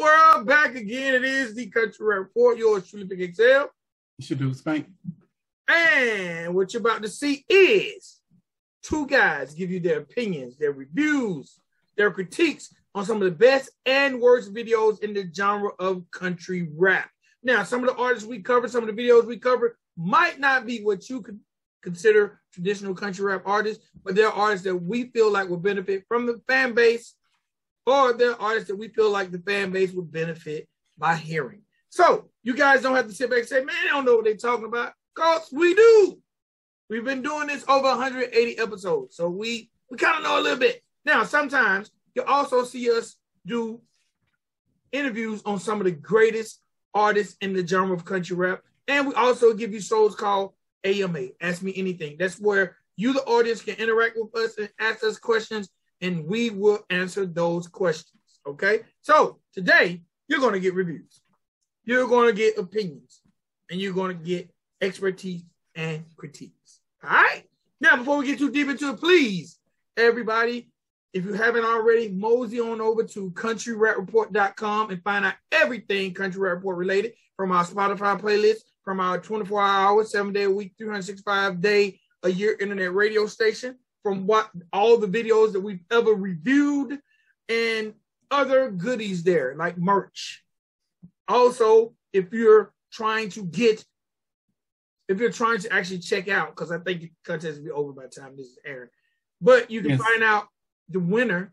world? Back again. It is the Country Rap Report. Yours truly, Big Excel. You should do spank. And what you're about to see is two guys give you their opinions, their reviews, their critiques on some of the best and worst videos in the genre of country rap. Now, some of the artists we cover, some of the videos we cover might not be what you could consider traditional country rap artists, but they're artists that we feel like will benefit from the fan base, or they're artists that we feel like the fan base would benefit by hearing. So you guys don't have to sit back and say, man, I don't know what they're talking about. Because we do. We've been doing this over 180 episodes. So we we kind of know a little bit. Now, sometimes you'll also see us do interviews on some of the greatest artists in the genre of country rap. And we also give you shows called AMA, Ask Me Anything. That's where you, the audience, can interact with us and ask us questions, and we will answer those questions. Okay. So today, you're going to get reviews, you're going to get opinions, and you're going to get expertise and critiques. All right. Now, before we get too deep into it, please, everybody, if you haven't already, mosey on over to countryrapreport.com and find out everything Country Rap Report related from our Spotify playlist, from our 24 hour, seven day a week, 365 day a year internet radio station, from what all the videos that we've ever reviewed, and other goodies there like merch. Also, if you're trying to get if you're trying to actually check out, because I think the contest will be over by the time this is airing. But you can Yes. find out the winner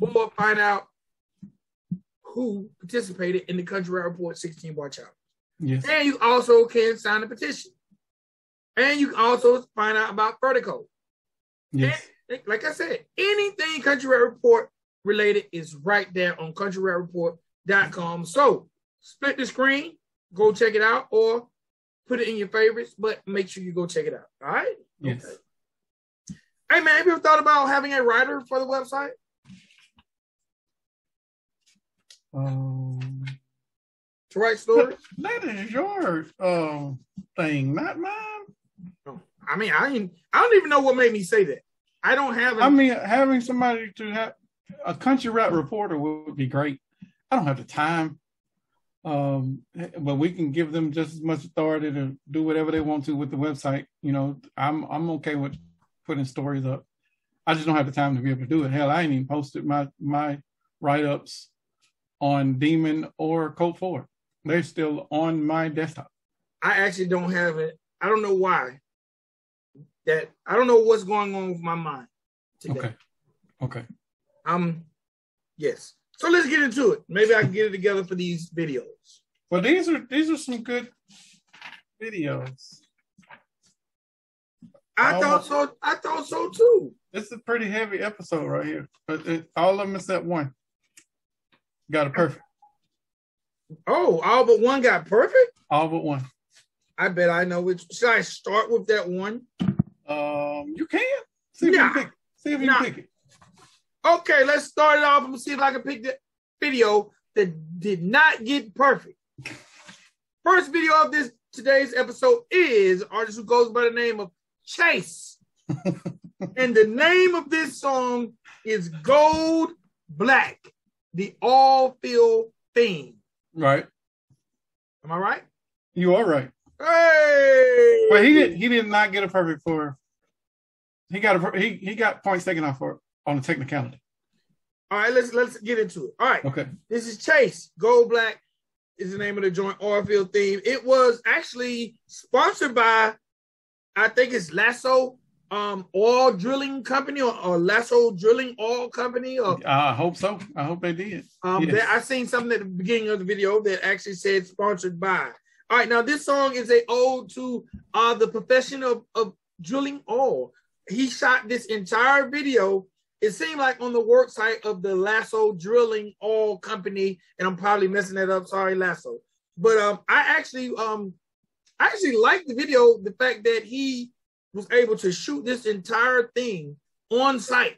or find out who participated in the Country Rap Report 16 bar challenge. Yes. And you also can sign a petition. And you can also find out about Vertigo. Yes. And, like I said, anything Country Rap Report related is right there on countryrapreport.com. So split the screen, go check it out, or put it in your favorites, but make sure you go check it out. All right? Yes. Okay. Hey man, have you ever thought about having a writer for the website? Um, To write stories? that is your um thing, not mine. I mean, I I don't even know what made me say that. I don't have. I mean, having somebody to have a country rap reporter would be great. I don't have the time, um, but we can give them just as much authority to do whatever they want to with the website. You know, I'm I'm okay with putting stories up. I just don't have the time to be able to do it. Hell, I ain't even posted my my write ups on Demon or Code Four. They're still on my desktop. I actually don't have it. I don't know why. That I don't know what's going on with my mind today. Okay, okay. Um, yes. So let's get into it. Maybe I can get it together for these videos. Well, these are these are some good videos. I thought so. I thought so too. This is a pretty heavy episode right here, but it, all of them except one got it perfect. Oh, all but one got perfect. All but one. I bet I know which. Should I start with that one? Um, you can see if Nah. you can pick. See if you Nah. can pick it. Okay, let's start it off. I'm see if I can pick the video that did not get perfect. First video of this today's episode is artist who goes by the name of Chase. and the name of this song is Gold Black, the Oilfield theme. Right, Am I right? you are right. Hey! But he did. He did not get a perfect for. He got a. He he got points taken off for on the technicality. All right, let's let's get into it. All right. Okay. This is Chase. Gold Black is the name of the joint Oilfield theme. It was actually sponsored by, I think it's Lasso um Oil Drilling Company or, or Lasso Drilling Oil Company. Or I hope so. I hope they did. um, Yes. there, I seen something at the beginning of the video that actually said sponsored by. All right, now this song is a ode to uh the profession of, of drilling oil. He shot this entire video. It seemed like on the work site of the Lasso Drilling Oil Company, and I'm probably messing that up. Sorry, Lasso. But um, I actually um, I actually liked the video. The fact that he was able to shoot this entire thing on site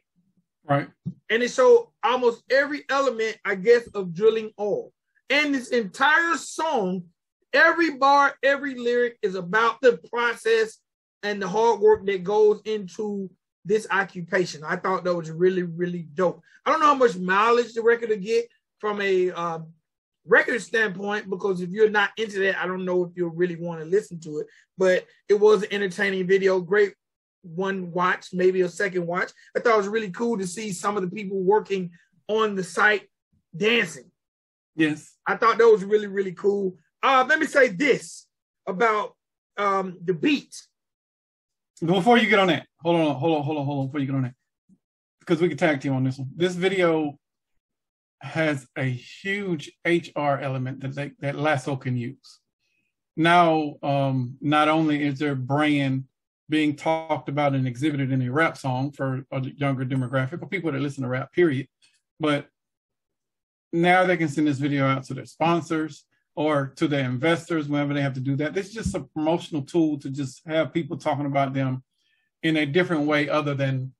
Right. and it showed almost every element, I guess, of drilling oil. And this entire song, every bar, every lyric is about the process and the hard work that goes into this occupation. I thought that was really, really dope. I don't know how much mileage the record will get from a uh, record standpoint, because if you're not into that, I don't know if you'll really want to listen to it. But it was an entertaining video, great one watch, maybe a second watch. I thought it was really cool to see some of the people working on the site dancing. Yes. I thought that was really, really cool. Uh, let me say this about um, the beat. Before you get on that, hold on, hold on, hold on, hold on. Before you get on that, because we can tag team on this one. This video has a huge HR element that they, that Lasso can use. Now, um, not only is their brand being talked about and exhibited in a rap song for a younger demographic or people that listen to rap, period, but now they can send this video out to their sponsors or to their investors whenever they have to do that. This is just a promotional tool to just have people talking about them in a different way other than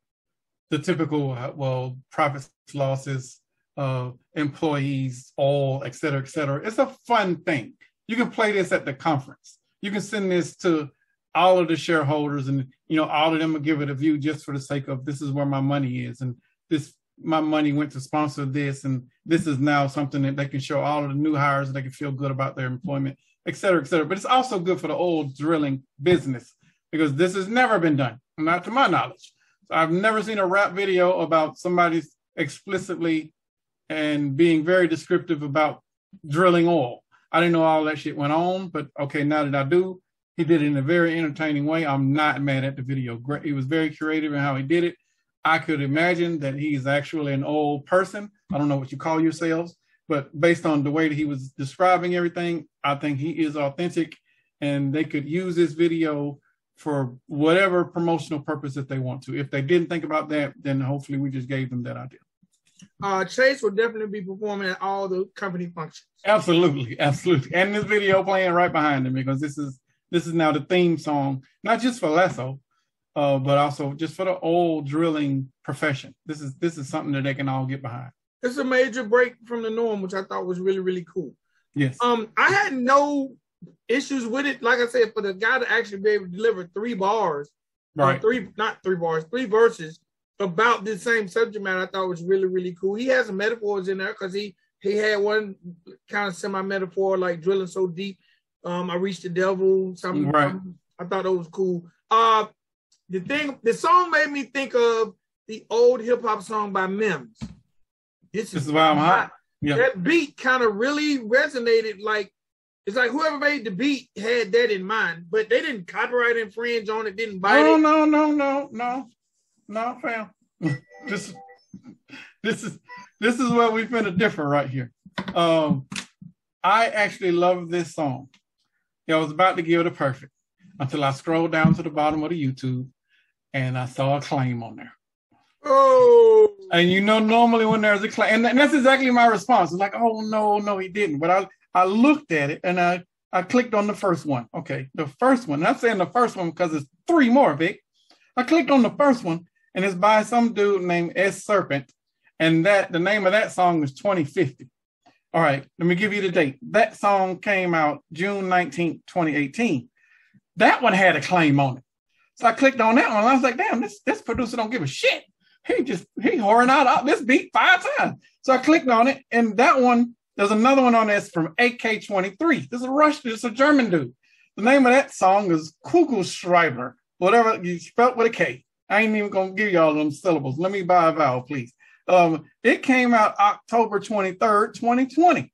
the typical, uh, well, profits, losses, uh, employees, all, et cetera, et cetera. It's a fun thing. You can play this at the conference. You can send this to all of the shareholders and, you know, all of them will give it a view just for the sake of this is where my money is. And this my money went to sponsor this, and this is now something that they can show all of the new hires and they can feel good about their employment, et cetera, et cetera. But it's also good for the old drilling business because this has never been done, not to my knowledge. So I've never seen a rap video about somebody explicitly and being very descriptive about drilling oil. I didn't know all that shit went on, but okay, now that I do, he did it in a very entertaining way. I'm not mad at the video. Great. He was very creative in how he did it. I could imagine that he's actually an old person. I don't know what you call yourselves, but based on the way that he was describing everything, I think he is authentic and they could use this video for whatever promotional purpose that they want to. If they didn't think about that, then hopefully we just gave them that idea. Uh, Chase will definitely be performing at all the company functions. Absolutely, absolutely. And this video playing right behind him because this is this is now the theme song, not just for Lasso, uh, but also just for the old drilling profession. This is this is something that they can all get behind. It's a major break from the norm, which I thought was really really cool. Yes. Um, I had no issues with it. Like I said, for the guy to actually be able to deliver three bars, right? Three, not three bars, three verses about the same subject matter, I thought was really really cool. He has some metaphors in there because he he had one kind of semi metaphor like drilling so deep. Um, I reached the devil. Something. Right. I thought that was cool. Uh, the thing, the song made me think of the old hip hop song by Mims. This, this is, why I'm hot. Yeah. That beat kind of really resonated. Like it's like whoever made the beat had that in mind, but they didn't copyright infringe on it. Didn't buy no, it. No, no, no, no, no, fam. this, this is this is where we finna differ right here. Um, I actually love this song. Yeah, I was about to give it a perfect until I scrolled down to the bottom of the YouTube and I saw a claim on there. Oh. And you know, normally when there's a claim, and that's exactly my response. It's like, oh no, no, he didn't. But I, I looked at it and I, I clicked on the first one. Okay, the first one. I'm saying the first one because it's three more, Vic. I clicked on the first one, and it's by some dude named S Serpent, and that the name of that song is 2050. All right, let me give you the date. That song came out June 19, 2018. That one had a claim on it. So I clicked on that one. I was like, damn, this, this producer don't give a shit. He just he whoring out this beat five times. So I clicked on it, and that one, there's another one on this from AK23. This is a Russian, is a German dude. The name of that song is Kugelschreiber, whatever you spelled with a K. I ain't even gonna give you all them syllables. Let me buy a vowel, please. Um, it came out October 23rd, 2020.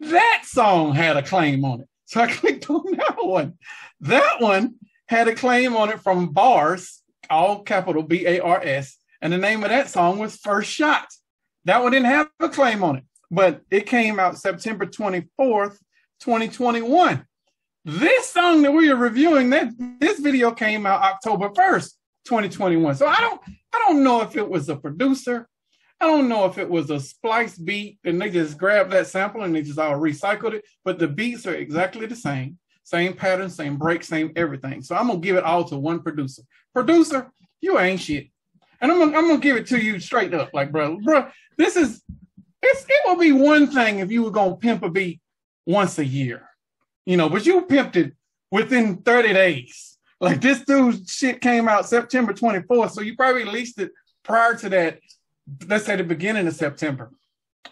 That song had a claim on it. So I clicked on that one. That one had a claim on it from Bars, all capital B A R S, and the name of that song was First Shot. That one didn't have a claim on it, but it came out September 24th, 2021. This song that we are reviewing, that this video came out October 1st, 2021. So I don't I don't know if it was a producer. I don't know if it was a splice beat and they just grabbed that sample and they just all recycled it, but the beats are exactly the same same pattern, same break, same everything. So I'm gonna give it all to one producer. Producer, you ain't shit. And I'm gonna, I'm gonna give it to you straight up, like bro, bro. This is it's, it would be one thing if you were gonna pimp a beat once a year, you know, but you pimped it within 30 days. Like this dude shit came out September 24th, so you probably released it prior to that. Let's say the beginning of September.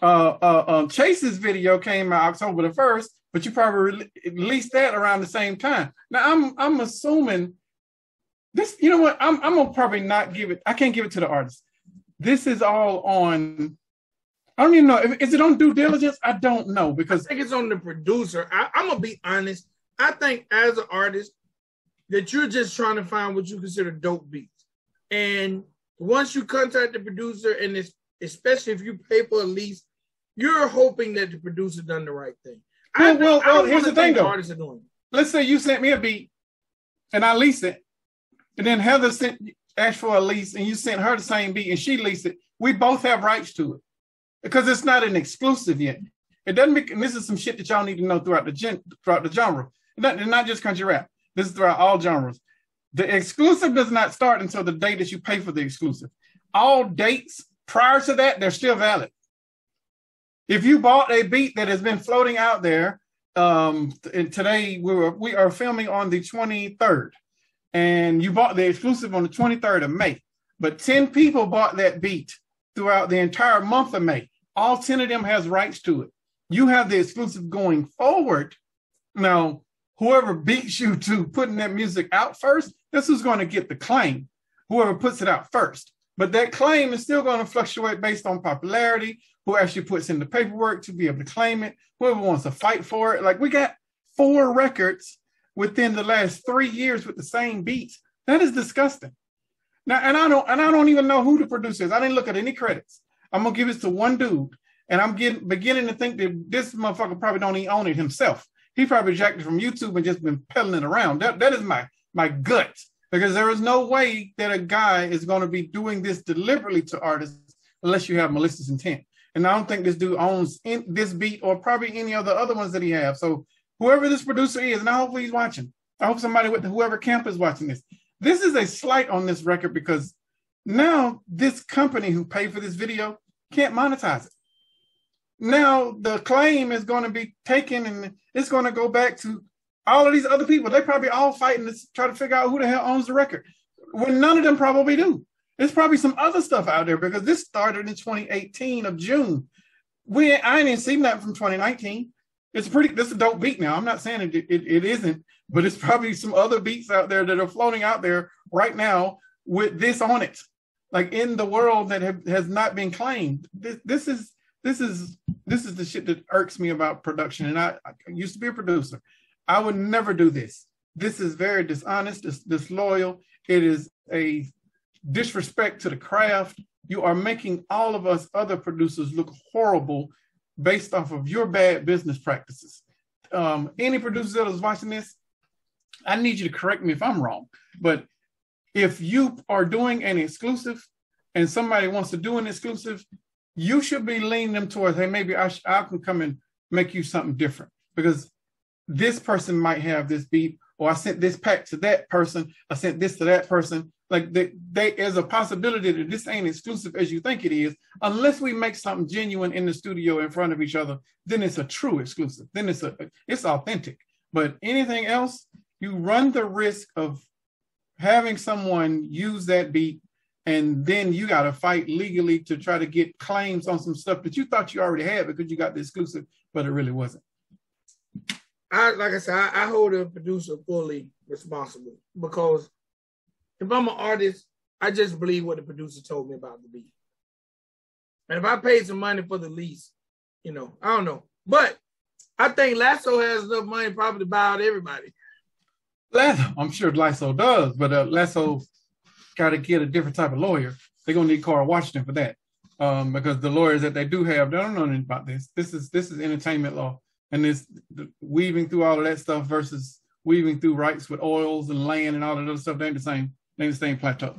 uh, uh, um, Chase's video came out October the first, but you probably released that around the same time. Now I'm I'm assuming this. You know what? I'm I'm gonna probably not give it. I can't give it to the artist. This is all on. I don't even know. Is it on due diligence? I don't know because I think it's on the producer. I, I'm gonna be honest. I think as an artist that you're just trying to find what you consider dope beats, and once you contact the producer, and especially if you pay for a lease, you're hoping that the producer done the right thing. Well, I, well, well here's the thing though. Artists are doing. Let's say you sent me a beat, and I lease it, and then Heather sent asked for a lease, and you sent her the same beat, and she leased it. We both have rights to it because it's not an exclusive yet. It doesn't make. And this is some shit that y'all need to know throughout the gen, throughout the genre, not, not just country rap. This is throughout all genres. The exclusive does not start until the day that you pay for the exclusive. All dates prior to that, they're still valid. If you bought a beat that has been floating out there, um, and today we were we are filming on the 23rd, and you bought the exclusive on the 23rd of May, but 10 people bought that beat throughout the entire month of May. All 10 of them has rights to it. You have the exclusive going forward. Now, whoever beats you to putting that music out first, this is going to get the claim. Whoever puts it out first. But that claim is still going to fluctuate based on popularity, who actually puts in the paperwork to be able to claim it, whoever wants to fight for it. Like we got four records within the last three years with the same beats. That is disgusting. Now, and I don't and I don't even know who the producer is. I didn't look at any credits. I'm gonna give this to one dude, and I'm getting beginning to think that this motherfucker probably don't even own it himself. He probably jacked it from YouTube and just been peddling it around. That that is my my gut because there is no way that a guy is going to be doing this deliberately to artists unless you have malicious intent. And I don't think this dude owns in, this beat or probably any of the other ones that he has. So whoever this producer is, and I hope he's watching. I hope somebody with whoever camp is watching this. This is a slight on this record because now this company who paid for this video can't monetize it. Now the claim is going to be taken and it's going to go back to all of these other people. They probably all fighting to try to figure out who the hell owns the record. When none of them probably do. There's probably some other stuff out there because this started in 2018 of June. We I didn't see that from 2019. It's pretty. This is a dope beat now. I'm not saying it, it, it isn't, but it's probably some other beats out there that are floating out there right now with this on it, like in the world that have, has not been claimed. This, this is this is this is the shit that irks me about production. And I, I used to be a producer. I would never do this. This is very dishonest, dis- disloyal. It is a disrespect to the craft. You are making all of us other producers look horrible based off of your bad business practices. Um, any producer that is watching this, I need you to correct me if I'm wrong. But if you are doing an exclusive and somebody wants to do an exclusive, you should be leaning them towards, hey, maybe I, sh- I can come and make you something different because this person might have this beat, or I sent this pack to that person, I sent this to that person. Like they, they, there's a possibility that this ain't exclusive as you think it is, unless we make something genuine in the studio in front of each other. Then it's a true exclusive. Then it's a, it's authentic. But anything else, you run the risk of having someone use that beat and then you got to fight legally to try to get claims on some stuff that you thought you already had because you got the exclusive, but it really wasn't. I like I said, I, I hold a producer fully responsible because if I'm an artist, I just believe what the producer told me about the beat. And if I paid some money for the lease, you know, I don't know. But I think Lasso has enough money probably to buy out everybody. Lasso, I'm sure Lasso does, but uh, Lasso got to get a different type of lawyer. They're gonna need Carl Washington for that, um, because the lawyers that they do have, they don't know anything about this. This is this is entertainment law and this weaving through all of that stuff versus weaving through rights with oils and land and all that other stuff, they ain't the same, they ain't the same plateau.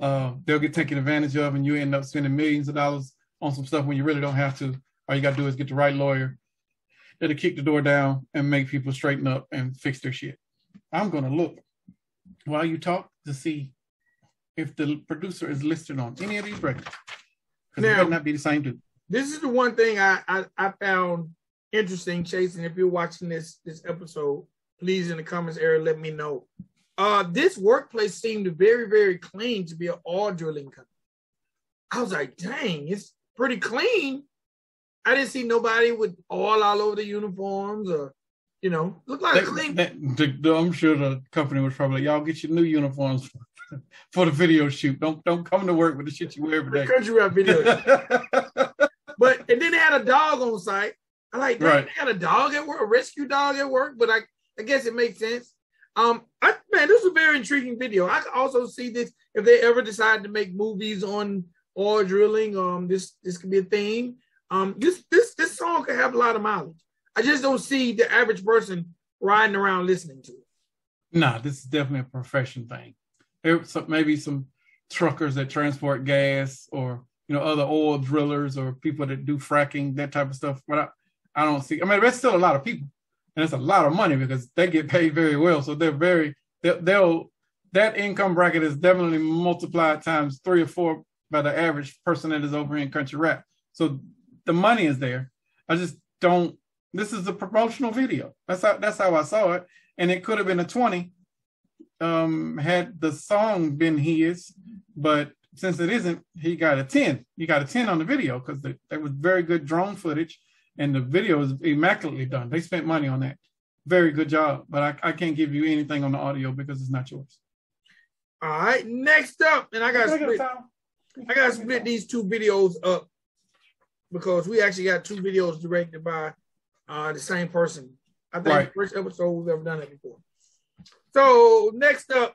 Uh, they'll get taken advantage of and you end up spending millions of dollars on some stuff when you really don't have to. All you gotta do is get the right lawyer that'll kick the door down and make people straighten up and fix their shit. I'm gonna look while you talk to see if the producer is listed on any of these records. Because it might not be the same dude. This is the one thing I, I, I found interesting, Chase. And if you're watching this this episode, please in the comments area let me know. Uh, this workplace seemed very, very clean to be an oil drilling company. I was like, dang, it's pretty clean. I didn't see nobody with all all over the uniforms or you know, look like That- a clean. that- the- the- I'm sure the company was probably y'all get your new uniforms for, for the video shoot. Don't don't come to work with the shit you wear every day. country rap video. But and then they had a dog on site. I like that. Right. They had a dog at work, a rescue dog at work, but I, I guess it makes sense. Um, I man, this is a very intriguing video. I could also see this if they ever decide to make movies on oil drilling. Um, this this could be a theme. Um, this this this song could have a lot of mileage. I just don't see the average person riding around listening to it. nah, this is definitely a profession thing. Some, maybe some truckers that transport gas or you know other oil drillers or people that do fracking that type of stuff. But I, I don't see. I mean, that's still a lot of people, and it's a lot of money because they get paid very well. So they're very they'll, they'll that income bracket is definitely multiplied times three or four by the average person that is over in country rap. So the money is there. I just don't. This is a promotional video. That's how that's how I saw it, and it could have been a twenty um had the song been his, but since it isn't, he got a 10. He got a 10 on the video because there was very good drone footage and the video is immaculately done. They spent money on that. Very good job. But I, I can't give you anything on the audio because it's not yours. All right, next up, and I got split. I gotta split these two videos up because we actually got two videos directed by uh, the same person. I think Right. the first episode we've ever done it before. So next up,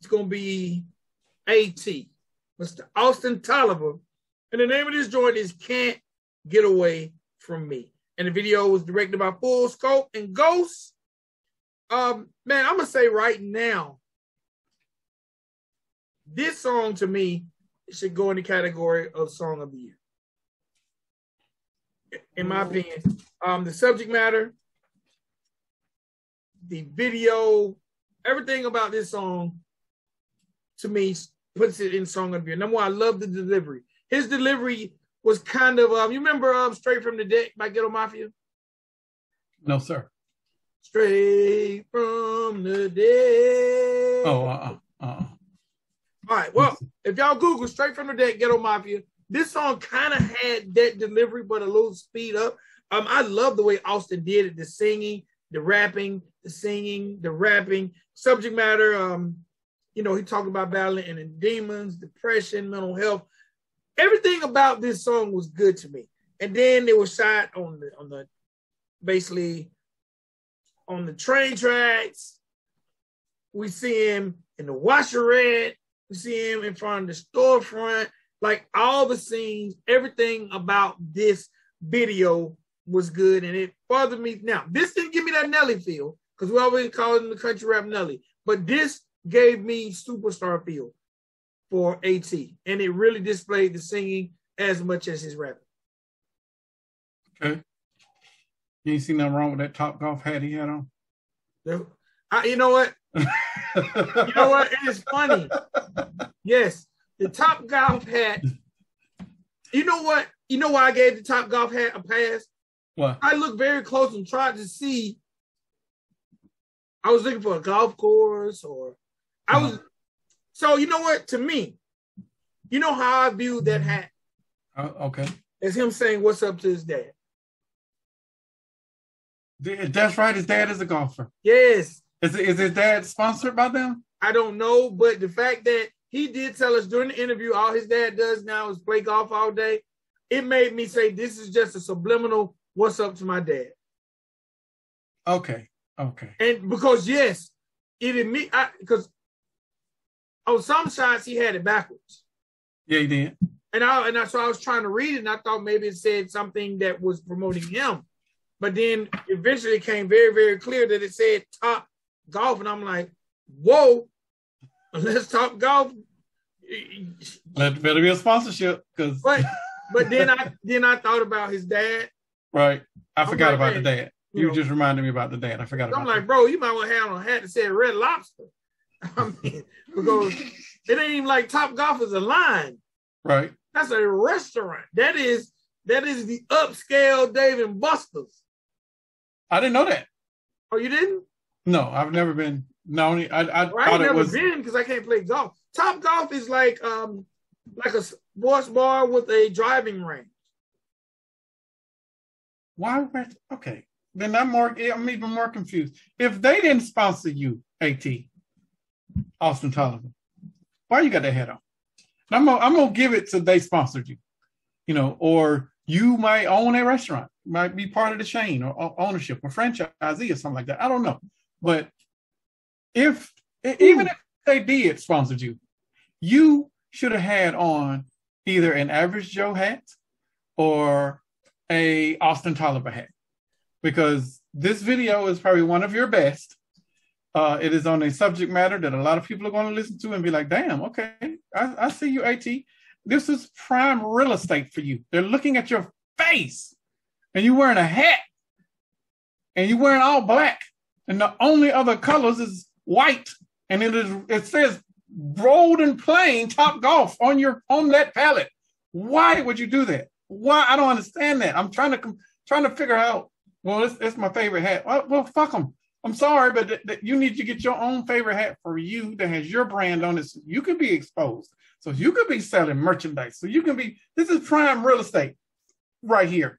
it's gonna be AT, Mr. Austin Tolliver, and the name of this joint is "Can't Get Away from Me." And the video was directed by Full Scope and Ghost. Um, man, I'm gonna say right now, this song to me should go in the category of song of the year. In my opinion, um, the subject matter, the video, everything about this song, to me, puts it in song of the year. Number one, I love the delivery. His delivery was kind of, um, you remember um, "Straight from the Deck" by Ghetto Mafia? No, sir. Straight from the deck. Oh, uh, uh, uh. All right. Well, if y'all Google straight from the deck, Ghetto Mafia, this song kind of had that delivery, but a little speed up. Um, I love the way Austin did it, the singing, the rapping, the singing, the rapping, subject matter. Um, you know, he talked about battling and demons, depression, mental health. Everything about this song was good to me. And then it was shot on the on the basically on the train tracks. We see him in the washerette. We see him in front of the storefront. Like all the scenes, everything about this video was good, and it bothered me. Now, this didn't give me that Nelly feel because we always call him the country rap Nelly, but this gave me superstar feel for AT, and it really displayed the singing as much as his rapping. Okay. You ain't seen nothing wrong with that top golf hat he had on. I- you know what? You know what? It is funny. Yes, the top golf hat. You know what? You know why I gave the top golf hat a pass? What? I looked very close and tried to see. I was looking for a golf course, or I was. Uh-huh. So you know what? To me, you know how I viewed that hat Uh, okay. as him saying "What's up" to his dad. That's right. His dad is a golfer. Yes, Is, is his dad sponsored by them? I don't know, but the fact that he did tell us during the interview, all his dad does now is play golf all day. It made me say this is just a subliminal "What's up" to my dad. Okay. Okay. And because yes, it admit because Oh, on some shots he had it backwards. Yeah, he did. And I and I, so I was trying to read it, and I thought maybe it said something that was promoting him, but then eventually it came very very clear that it said top golf, and I'm like, whoa, let's talk golf. That better be a sponsorship because But but then I then I thought about his dad. right. I I'm forgot like, about hey, the dad. you You know. just reminded me about the dad. I forgot about I'm that. like, bro, you might want to have on a hat that said Red Lobster. I mean, because it ain't even like Top Golf is a line. right. That's a restaurant. That is that is the upscale Dave and Buster's. I didn't know that. Oh, you didn't? No, I've never been. No, I, I Well, I ain't thought it never was. been because I can't play golf. Top Golf is like um like a sports bar with a driving range. Why? Okay, then I'm more. I'm even more confused. If they didn't sponsor you, At Austin Tolliver, why you got that hat on? I'm gonna, I'm gonna give it to they sponsored you, you know, or you might own a restaurant, might be part of the chain or ownership or franchisee or something like that. I don't know, but if even if they did sponsor you, you should have had on either an average Joe hat or a Austin Tolliver hat because this video is probably one of your best. Uh, it is on a subject matter that a lot of people are going to listen to and be like, damn, okay, I, I see you, AT. This is prime real estate for you. They're looking at your face and you're wearing a hat and you're wearing all black and the only other colors is white and it is it says rolled and plain top golf on your on that palette Why would you do that? Why I don't understand that. I'm trying to trying to figure out. Well, it's, it's my favorite hat. Well, well fuck them. I'm sorry, but th- th- you need to get your own favorite hat for you that has your brand on it. So you can be exposed. So you could be selling merchandise. So you can be. This is prime real estate, right here.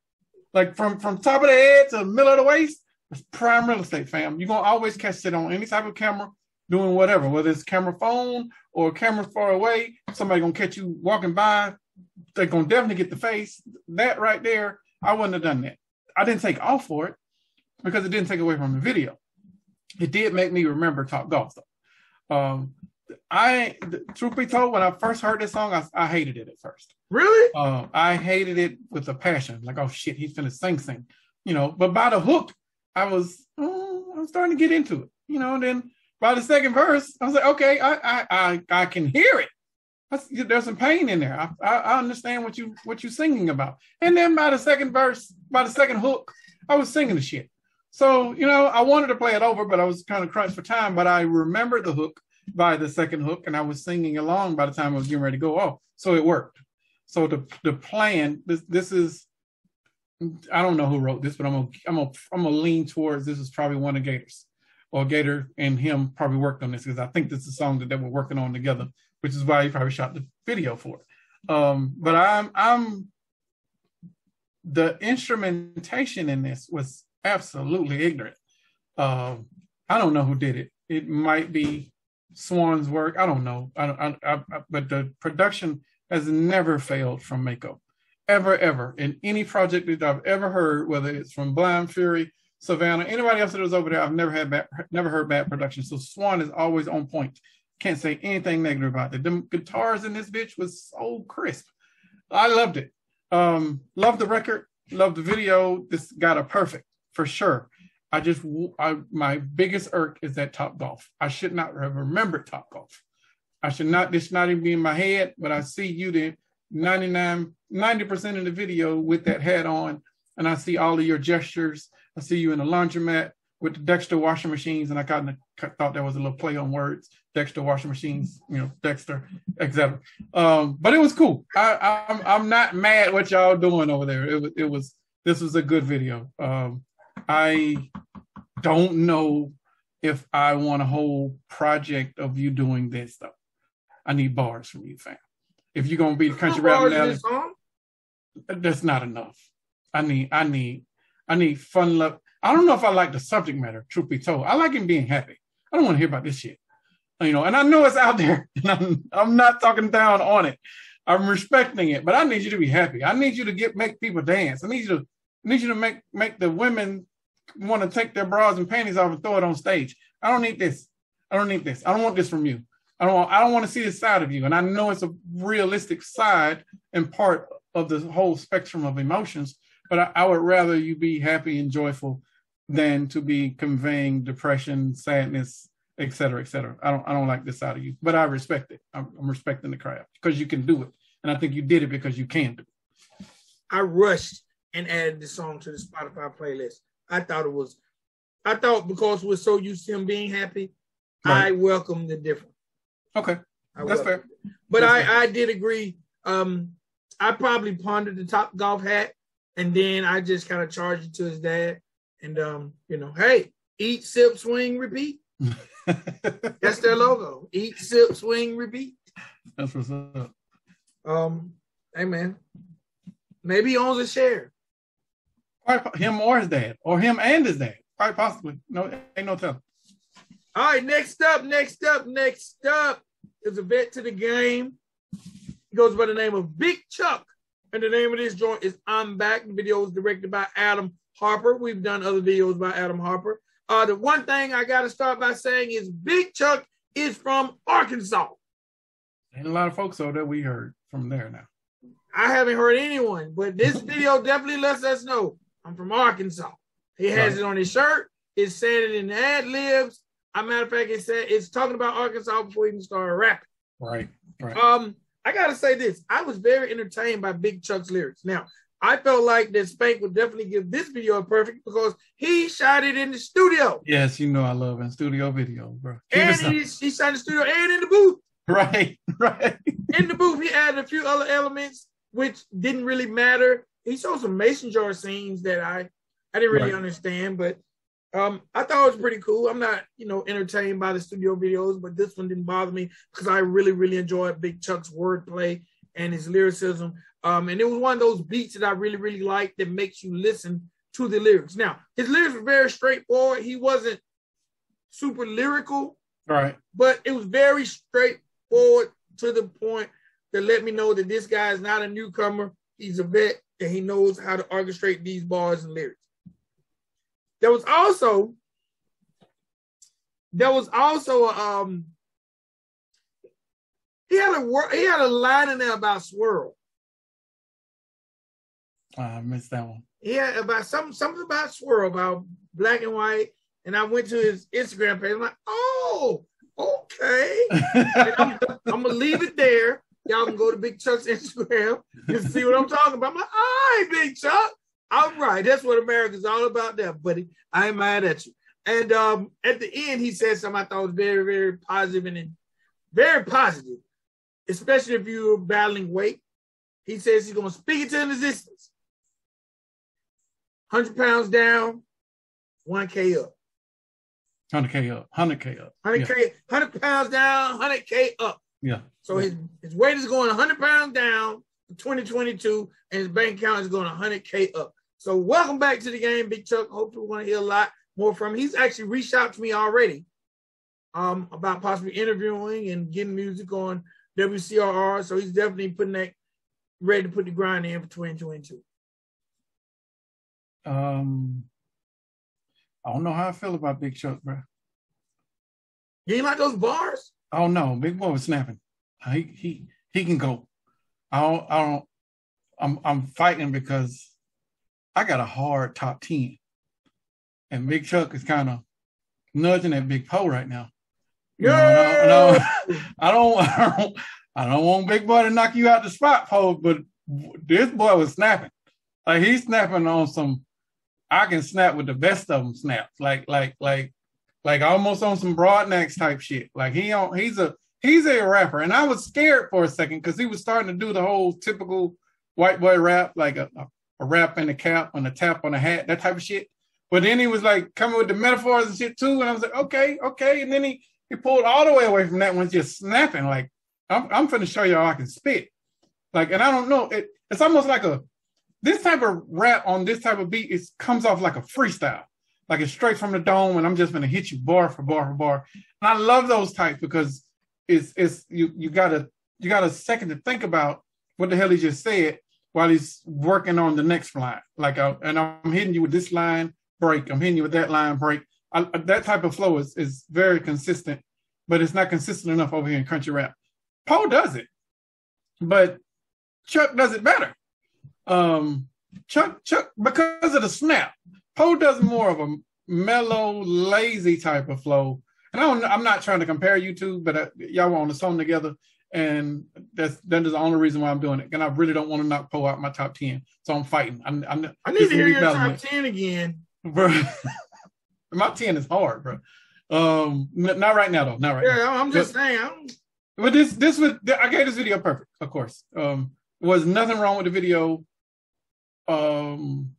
Like from from top of the head to the middle of the waist. It's prime real estate, fam. You're gonna always catch it on any type of camera doing whatever, whether it's camera phone or camera far away. Somebody gonna catch you walking by. They're gonna definitely get the face. That right there, I wouldn't have done that. I didn't take off for it because it didn't take away from the video. It did make me remember Top Golf though. Um, I, truth be told, when I first heard this song, I, I hated it at first. Really? Uh, I hated it with a passion. Like, oh shit, he's gonna sing, sing, you know. But by the hook, I was, oh, I was starting to get into it, you know. And then by the second verse, I was like, okay, I I I, I can hear it. there's some pain in there. I, I, I understand what you what you're singing about. And then by the second verse, by the second hook, I was singing the shit. So you know, I wanted to play it over, but I was kind of crunched for time. But I remembered the hook by the second hook, and I was singing along by the time I was getting ready to go off. So it worked. So the the plan this this is I don't know who wrote this, but I'm gonna I'm gonna I'm gonna lean towards this is probably one of Gator's or Gator and him probably worked on this because I think this is a song that they were working on together, which is why he probably shot the video for it. Um, but I'm I'm the instrumentation in this was absolutely ignorant. Um, I don't know who did it. It might be Swan's work. I don't know. I. I, I, but the production has never failed from Mako, ever, ever in any project that I've ever heard, whether it's from Blind Fury Savannah, anybody else that was over there, I've never had bad, never heard bad production. So Swan is always on point. Can't say anything negative about it. The guitars in this bitch was so crisp. I loved it. Um, love the record, love the video. This got a perfect for sure. I just, I, my biggest irk is that Top Golf. I should not have remembered Top Golf. I should not, this not even be in my head, but I see you then 99, 90% of the video with that hat on, and I see all of your gestures I see you in the laundromat with the Dexter washing machines, and I kind of thought that was a little play on words. Dexter washing machines, you know, Dexter, etc. Um, but it was cool. I, I'm I'm not mad what y'all doing over there. It was it was this was a good video. Um, I don't know if I want a whole project of you doing this though. I need bars from you, fam. If you're gonna be the country rap now, that's not enough. I need I need I need fun love. I don't know if I like the subject matter, truth be told. I like him being happy. I don't want to hear about this shit. You know, and I know it's out there, and I'm, I'm not talking down on it. I'm respecting it, but I need you to be happy. I need you to get make people dance. I need you to I need you to make make the women want to take their bras and panties off and throw it on stage. I don't need this. I don't need this. I don't want this from you. I don't want, I don't want to see this side of you. And I know it's a realistic side and part of the whole spectrum of emotions, but I, I, would rather you be happy and joyful than to be conveying depression, sadness, et cetera, et cetera. I don't I don't like this side of you, but I respect it. I'm, I'm respecting the craft because you can do it, and I think you did it because you can do it. I rushed and added the song to the Spotify playlist. I thought it was, I thought because we're so used to him being happy, right. I welcome the difference. Okay, I that's fair. But that's I fair. I did agree. Um, I probably pondered the top golf hat and then I just kind of charged it to his dad. And um, you know, hey, eat, sip, swing, repeat. That's their logo. Eat, sip, swing, repeat. That's what's up. Um, hey man, maybe he owns a share. Quite, him or his dad, or him and his dad, quite possibly. No, ain't no telling. All right, next up, next up, next up is a vet to the game. He goes by the name of Big Chuck. And the name of this joint is I'm Back. The video is directed by Adam Harper. We've done other videos by Adam Harper. Uh, the one thing I got to start by saying is Big Chuck is from Arkansas. And a lot of folks over that we heard from there now. I haven't heard anyone, but this video definitely lets us know I'm from Arkansas. He has right. it on his shirt. It's saying it in the ad libs. a matter of fact, it said it's talking about Arkansas before he even started rapping. Right. Right. Um, I gotta say this. I was very entertained by Big Chuck's lyrics. Now, I felt like that Spank would definitely give this video a perfect because he shot it in the studio. Yes, you know I love in studio video, bro. Keep and he, he shot in the studio and in the booth. Right, right. in the booth, he added a few other elements which didn't really matter. He showed some mason jar scenes that I I didn't really right. understand, but um, I thought it was pretty cool. I'm not, you know, entertained by the studio videos, but this one didn't bother me because I really, really enjoyed Big Chuck's wordplay and his lyricism. Um, and it was one of those beats that I really, really liked that makes you listen to the lyrics. Now, his lyrics were very straightforward. He wasn't super lyrical, right? But it was very straightforward to the point that let me know that this guy is not a newcomer. He's a vet and he knows how to orchestrate these bars and lyrics. There was also there was also um he had a he had a line in there about swirl. I missed that one. Yeah, about something something about swirl about black and white. And I went to his Instagram page. I'm like, oh, okay. I'm, I'm, gonna leave it there. Y'all can go to Big Chuck's Instagram and see what I'm talking about. I'm like, all right, Big Chuck. All right, that's what America's all about there, buddy. I ain't mad at you. And um, at the end, he said something I thought was very, very positive and very positive, especially if you're battling weight. He says he's going to speak it to an existence. 100 pounds down, 1K up. 100K up, 100K up. 100K, yeah. 100 pounds down, 100K up. Yeah. So his, his weight is going 100 pounds down, 2022, and his bank account is going 100K up. So welcome back to the game, Big Chuck. Hopefully, we want to hear a lot more from him. He's actually reached out to me already um, about possibly interviewing and getting music on WCRR. So he's definitely putting that ready to put the grind in for 2022. Um, I don't know how I feel about Big Chuck, bro. You ain't like those bars? Oh no, Big Boy was snapping. He he he can go. I don't I don't I'm I'm fighting because I got a hard top 10. And Big Chuck is kind of nudging at Big Poe right now. Yeah. No, no, I, don't, I don't I don't want Big Boy to knock you out the spot, Poe, but this boy was snapping. Like he's snapping on some I can snap with the best of them snaps. Like like like like almost on some Broadnax type shit. Like he on he's a he's a rapper. And I was scared for a second because he was starting to do the whole typical white boy rap, like a, a wrap and a cap and a tap on a hat, that type of shit. But then he was like coming with the metaphors and shit too. And I was like, okay, okay. And then he he pulled all the way away from that one, just snapping. Like, I'm I'm finna show y'all I can spit. Like, and I don't know, it, it's almost like a this type of rap on this type of beat, it comes off like a freestyle. Like it's straight from the dome, and I'm just gonna hit you bar for bar for bar. And I love those types because it's it's you you gotta you got a second to think about what the hell he just said while he's working on the next line. Like, uh, and I'm hitting you with this line break. I'm hitting you with that line break. I, that type of flow is is very consistent, but it's not consistent enough over here in country rap. Poe does it, but Chuck does it better. Um, Chuck Chuck because of the snap. Poe does more of a mellow, lazy type of flow. And I don't, I'm not trying to compare you two, but uh, y'all were on the song together and that's that is the only reason why I'm doing it. And I really don't want to knock Poe out my top ten, so I'm fighting. I'm, I'm i need to hear your top ten again, bro. my ten is hard, bro. Um, n- not right now though. Not right. Now. Yeah, now. I'm just but, saying. I'm... But this this was I gave this video perfect, of course. Um, was nothing wrong with the video. Um,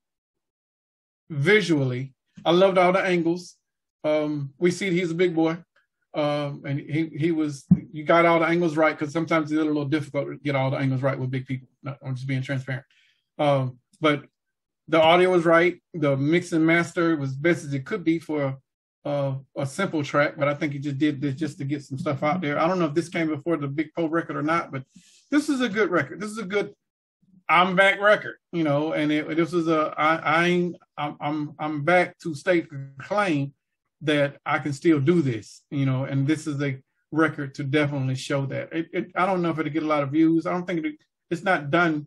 visually, I loved all the angles. Um, we see he's a big boy. Um, and he he was you got all the angles right because sometimes it's a little difficult to get all the angles right with big people. I'm just being transparent. Um, but the audio was right. The mix and master was best as it could be for a simple track, but I think he just did this just to get some stuff out there. I don't know if this came before the Big Poe record or not, but this is a good record. This is a good I'm back record, you know, and it, this is a I I ain't I'm I'm I'm back to state claim that I can still do this, you know, and this is a record to definitely show that. It, it I don't know if it'll get a lot of views. I don't think it, it's not done.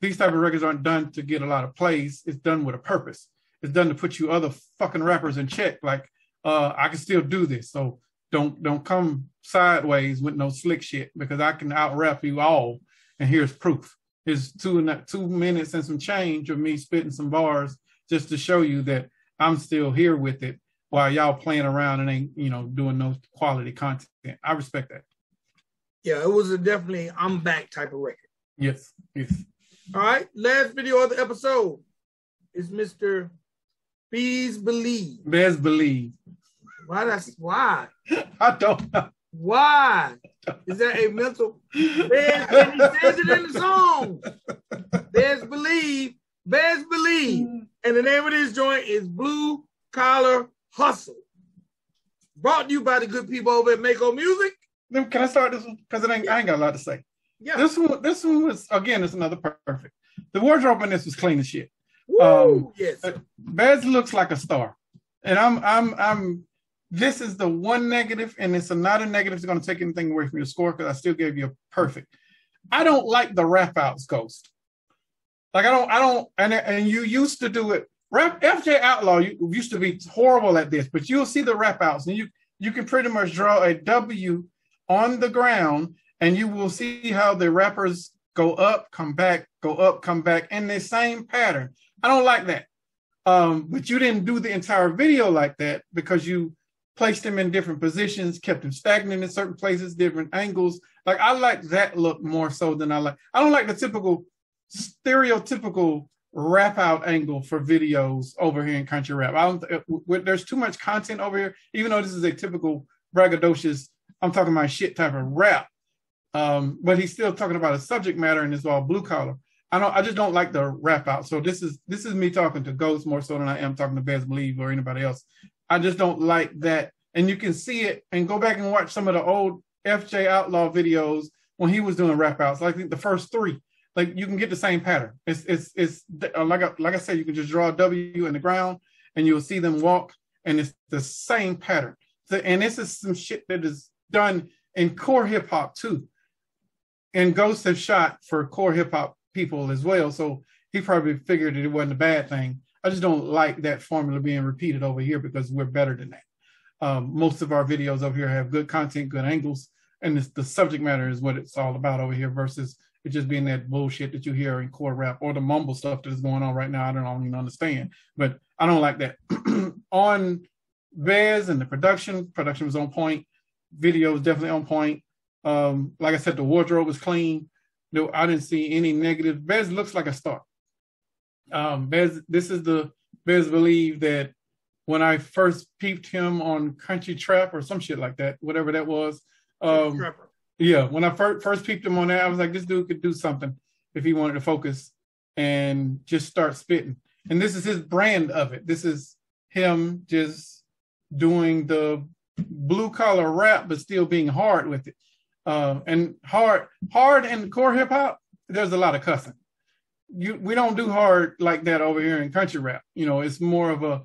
These type of records aren't done to get a lot of plays. It's done with a purpose. It's done to put you other fucking rappers in check. Like uh, I can still do this. So don't don't come sideways with no slick shit because I can out rap you all. And here's proof. Here's two and two minutes and some change of me spitting some bars just to show you that I'm still here with it while y'all playing around and ain't you know doing no quality content. I respect that. Yeah, it was a definitely I'm back type of record. Yes, yes. All right, last video of the episode is Mr. Bez Believe. Bez Believe. Why that's why? I don't know. Why? Is that a mental? Bears, and he says it in the song. Bears believe, Bears believe. And the name of this joint is Blue Collar Hustle. Brought to you by the good people over at Mako Music. Can I start this one? Because I ain't got a lot to say. Yeah. This one, this one was again, it's another perfect. The wardrobe in this was clean as shit. Woo, Um, yes. Bez looks like a star, and I'm I'm I'm. This is the one negative, and it's not a negative. It's going to take anything away from your score because I still gave you a perfect. I don't like the rap outs ghost. Like I don't I don't and and you used to do it. Rap FJ Outlaw you used to be horrible at this, but you'll see the rap outs and you you can pretty much draw a W on the ground and you will see how the rappers go up, come back, go up, come back in the same pattern. I don't like that. Um, but you didn't do the entire video like that because you placed them in different positions, kept them stagnant in certain places, different angles. Like I like that look more so than I like. I don't like the typical stereotypical rap out angle for videos over here in country rap. I don't. uh, w- There's too much content over here. Even though this is a typical braggadocious, I'm talking about shit type of rap. Um, but he's still talking about a subject matter and it's all blue collar. I don't. I just don't like the rap out. So this is this is me talking to Ghost more so than I am talking to Bez Believe or anybody else. I just don't like that. And you can see it and go back and watch some of the old FJ Outlaw videos when he was doing rap outs. Like the first three, like you can get the same pattern. It's it's it's uh, like I, like I said, you can just draw a W in the ground and you'll see them walk, and it's the same pattern. So, and this is some shit that is done in core hip hop too. And Ghost has shot for core hip hop people as well, so he probably figured it wasn't a bad thing. I just don't like that formula being repeated over here because we're better than that. Um, most of our videos over here have good content, good angles, and the subject matter is what it's all about over here versus it just being that bullshit that you hear in core rap or the mumble stuff that is going on right now. I don't, even understand, but I don't like that. on Bez and the production, production was on point. Video was definitely on point. Um, like I said, the wardrobe was clean. No, I didn't see any negative. Bez looks like a star. Um, Bez, this is the Bez believe that when I first peeped him on Country Trap or some shit like that, whatever that was. Um, yeah, when I first first peeped him on that, I was like, this dude could do something if he wanted to focus and just start spitting. And this is his brand of it. This is him just doing the blue collar rap, but still being hard with it. Uh, and hard, hard in core hip hop, there's a lot of cussing. You, we don't do hard like that over here in country rap. You know, it's more of a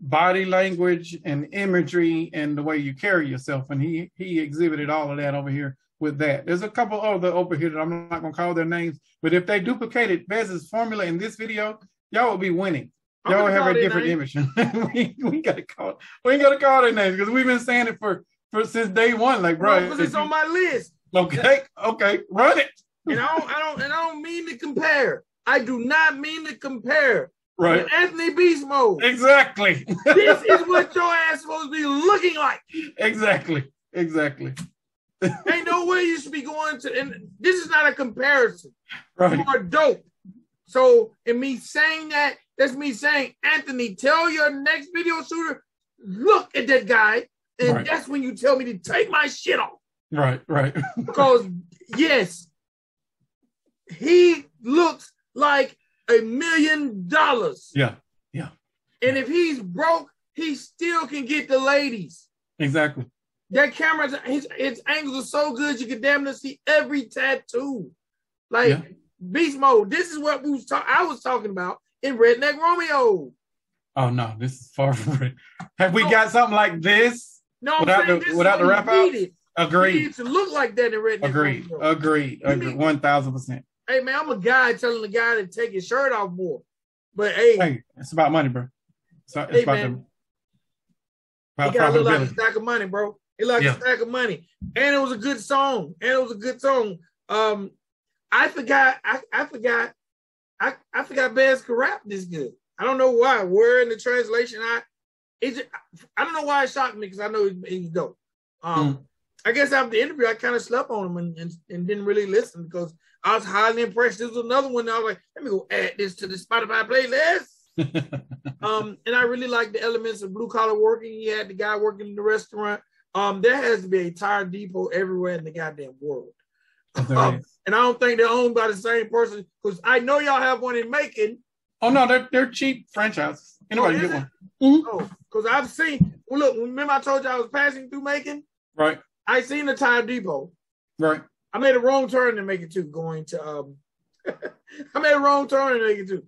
body language and imagery and the way you carry yourself. And he he exhibited all of that over here with that. There's a couple other over here that I'm not gonna call their names, but if they duplicated Bez's formula in this video, y'all would be winning. Y'all gonna have a different names. image. we, we gotta call we ain't gotta call their names because we've been saying it for, for since day one. Like, bro, No, 'cause it's on my list. okay, okay, run it. And I don't, I don't, and I don't mean to compare. I do not mean to compare. Right. Anthony Beast Mode. Exactly. this is what your ass supposed to be looking like. exactly. Exactly. Ain't no way you should be going to. And this is not a comparison. Right. You are dope. So, in me saying that, that's me saying, Anthony, tell your next video shooter, look at that guy, and Right. that's when you tell me to take my shit off. Right. Right. Because yes, he looks like a million dollars. Yeah, yeah. And if he's broke, he still can get the ladies. Exactly. That camera, his, his angles are so good, you can damn near see every tattoo. Like Yeah. beast mode. This is what we was talk- I was talking about in Redneck Romeo. Oh no, this is far from it. Have we No. got something like this? No, Without saying the- without the what rap he out? Agreed. to look like that in Redneck Agreed. Romeo. Agreed. Agreed. One thousand percent. Hey man, I'm a guy telling the guy to take his shirt off more. But hey, Hey, it's about money, bro. It's, it's Hey, about man. the he about got look like a profitability. stack of money, bro. He like Yeah. a stack of money. And it was a good song. And it was a good song. Um, I forgot, I, I forgot, I, I forgot Bass could rap this good. I don't know why. Where in the translation, I it just, I don't know why it shocked me because I know he's, he's dope. Um, Mm. I guess after the interview, I kind of slept on him and, and, and didn't really listen because I was highly impressed. This was another one. That I was like, let me go add this to the Spotify playlist. Um, and I really like the elements of blue collar working. He had the guy working in the restaurant. Um, there has to be a tire depot everywhere in the goddamn world. Um, and I don't think they're owned by the same person because I know y'all have one in Macon. oh no, they're they're cheap franchises. Anybody Oh, get one? Oh, because I've seen. Well, look, remember I told you I was passing through Macon? Right, I seen the tire depot. right. I made a wrong turn to make it to going to um I made a wrong turn to make it too.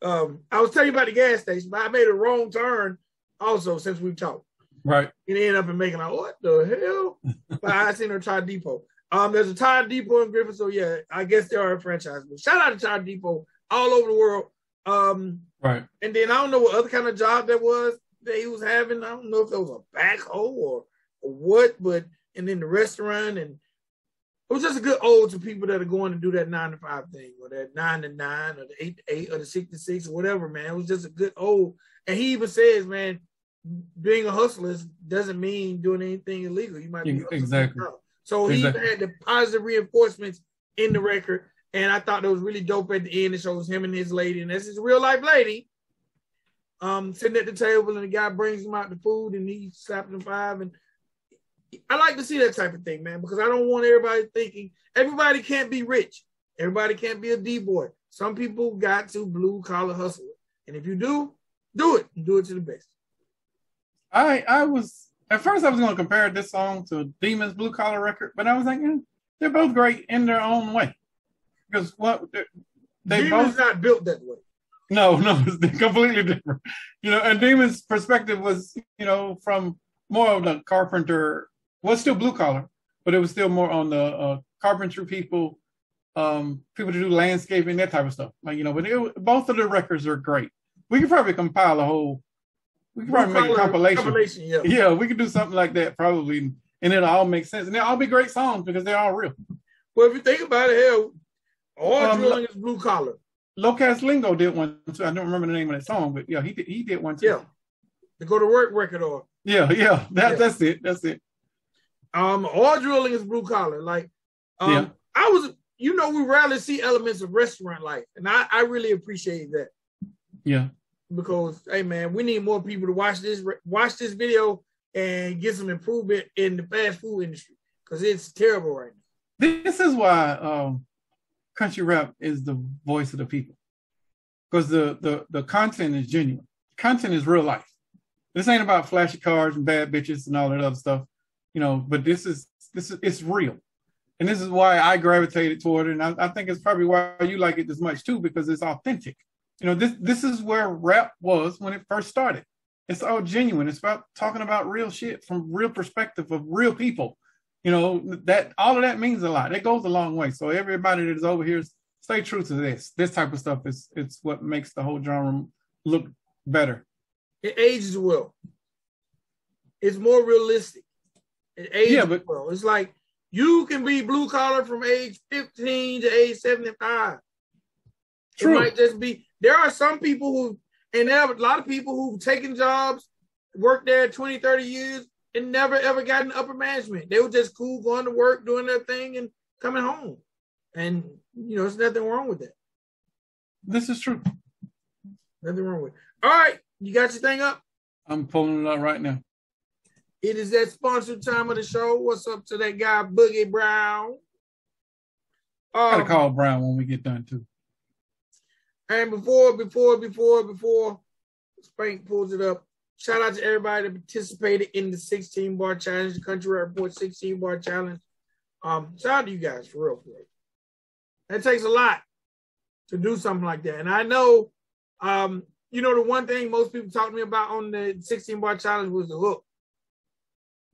Um I was telling you about the gas station, but I made a wrong turn also since we talked. Right. And ended up in Macon like, what the hell? but I seen her Tire Depot. Um, there's a Tire Depot in Griffin, so yeah, I guess they are a franchise. But shout out to Tire Depot all over the world. Um, Right. and then I don't know what other kind of job that was that he was having. I don't know if it was a backhoe or, or what, but and then the restaurant and it was just a good ode to people that are going to do that nine to five thing or that nine to nine or the eight to eight or the six to six or whatever, man. It was just a good ode. And he even says, man, being a hustler doesn't mean doing anything illegal. You might be Ex- exactly. So he Exactly. even had the positive reinforcements in the record. And I thought that was really dope at the end. It shows him and his lady, and that's his real life lady. Um, sitting at the table, and the guy brings him out the food, and he slapped him five. And I like to see that type of thing, man, because I don't want everybody thinking everybody can't be rich. Everybody can't be a D boy. Some people got to blue collar hustle, and if you do, do it and do it to the best. I I was at first I was going to compare this song to Demon's Blue Collar record, but I was like, eh, they're both great in their own way. Because what they Demon's both not built that way. no no it's completely different. You know, and Demon's perspective was you know from more of the carpenter was still blue collar, but it was still more on the uh, carpentry people, um, people to do landscaping that type of stuff. Like you know, but it, both of the records are great. We could probably compile a whole. We could probably make a compilation. compilation, yeah. Yeah, we could do something like that probably, and it'll all make sense, and they'll all be great songs because they're all real. Well, if you think about it, hell, all Um, drilling is blue collar. Locas Lingo did one too. I don't remember the name of that song, but yeah, he did. He did one too. Yeah. The go to work record or yeah, yeah. That Yeah. that's it. That's it. Um all drilling is blue collar. Like um Yeah. I was you know, we rarely see elements of restaurant life. And I, I really appreciate that Yeah, because hey man, we need more people to watch this watch this video and get some improvement in the fast food industry because it's terrible right now. this is why um, country rap is the voice of the people, because the the the content is genuine. Content is real life. This ain't about flashy cars and bad bitches and all that other stuff, you know. But this is this is it's real, and this is why I gravitated toward it. And I, I think it's probably why you like it this much too, because it's authentic. You know, this this is where rap was when it first started. It's all genuine. It's about talking about real shit from real perspective of real people. You know that all of that means a lot. It goes a long way. So everybody that is over here, stay true to this. This type of stuff is it's what makes the whole genre look better. It ages well. It's more realistic. It ages Yeah, but- well. It's like you can be blue collar from age 15 to age 75. True. It might just be there are some people who and there are a lot of people who've taken jobs, worked there 20, 30 years, and never ever got in upper management. They were just cool going to work, doing their thing, and coming home. And you know, there's nothing wrong with that. This is true. Nothing wrong with it. All right, you got your thing up? I'm pulling it out right now. It is that sponsored time of the show. What's up to that guy, Boogie Brown? I gotta Um, call Brown when we get done too. And before, before, before, before Spank pulls it up, shout out to everybody that participated in the 16 bar challenge, the Country Report 16 bar challenge. Um, shout out to you guys for real, for real. That takes a lot to do something like that. And I know, um, you know, the one thing most people talk to me about on the 16 bar challenge was the hook.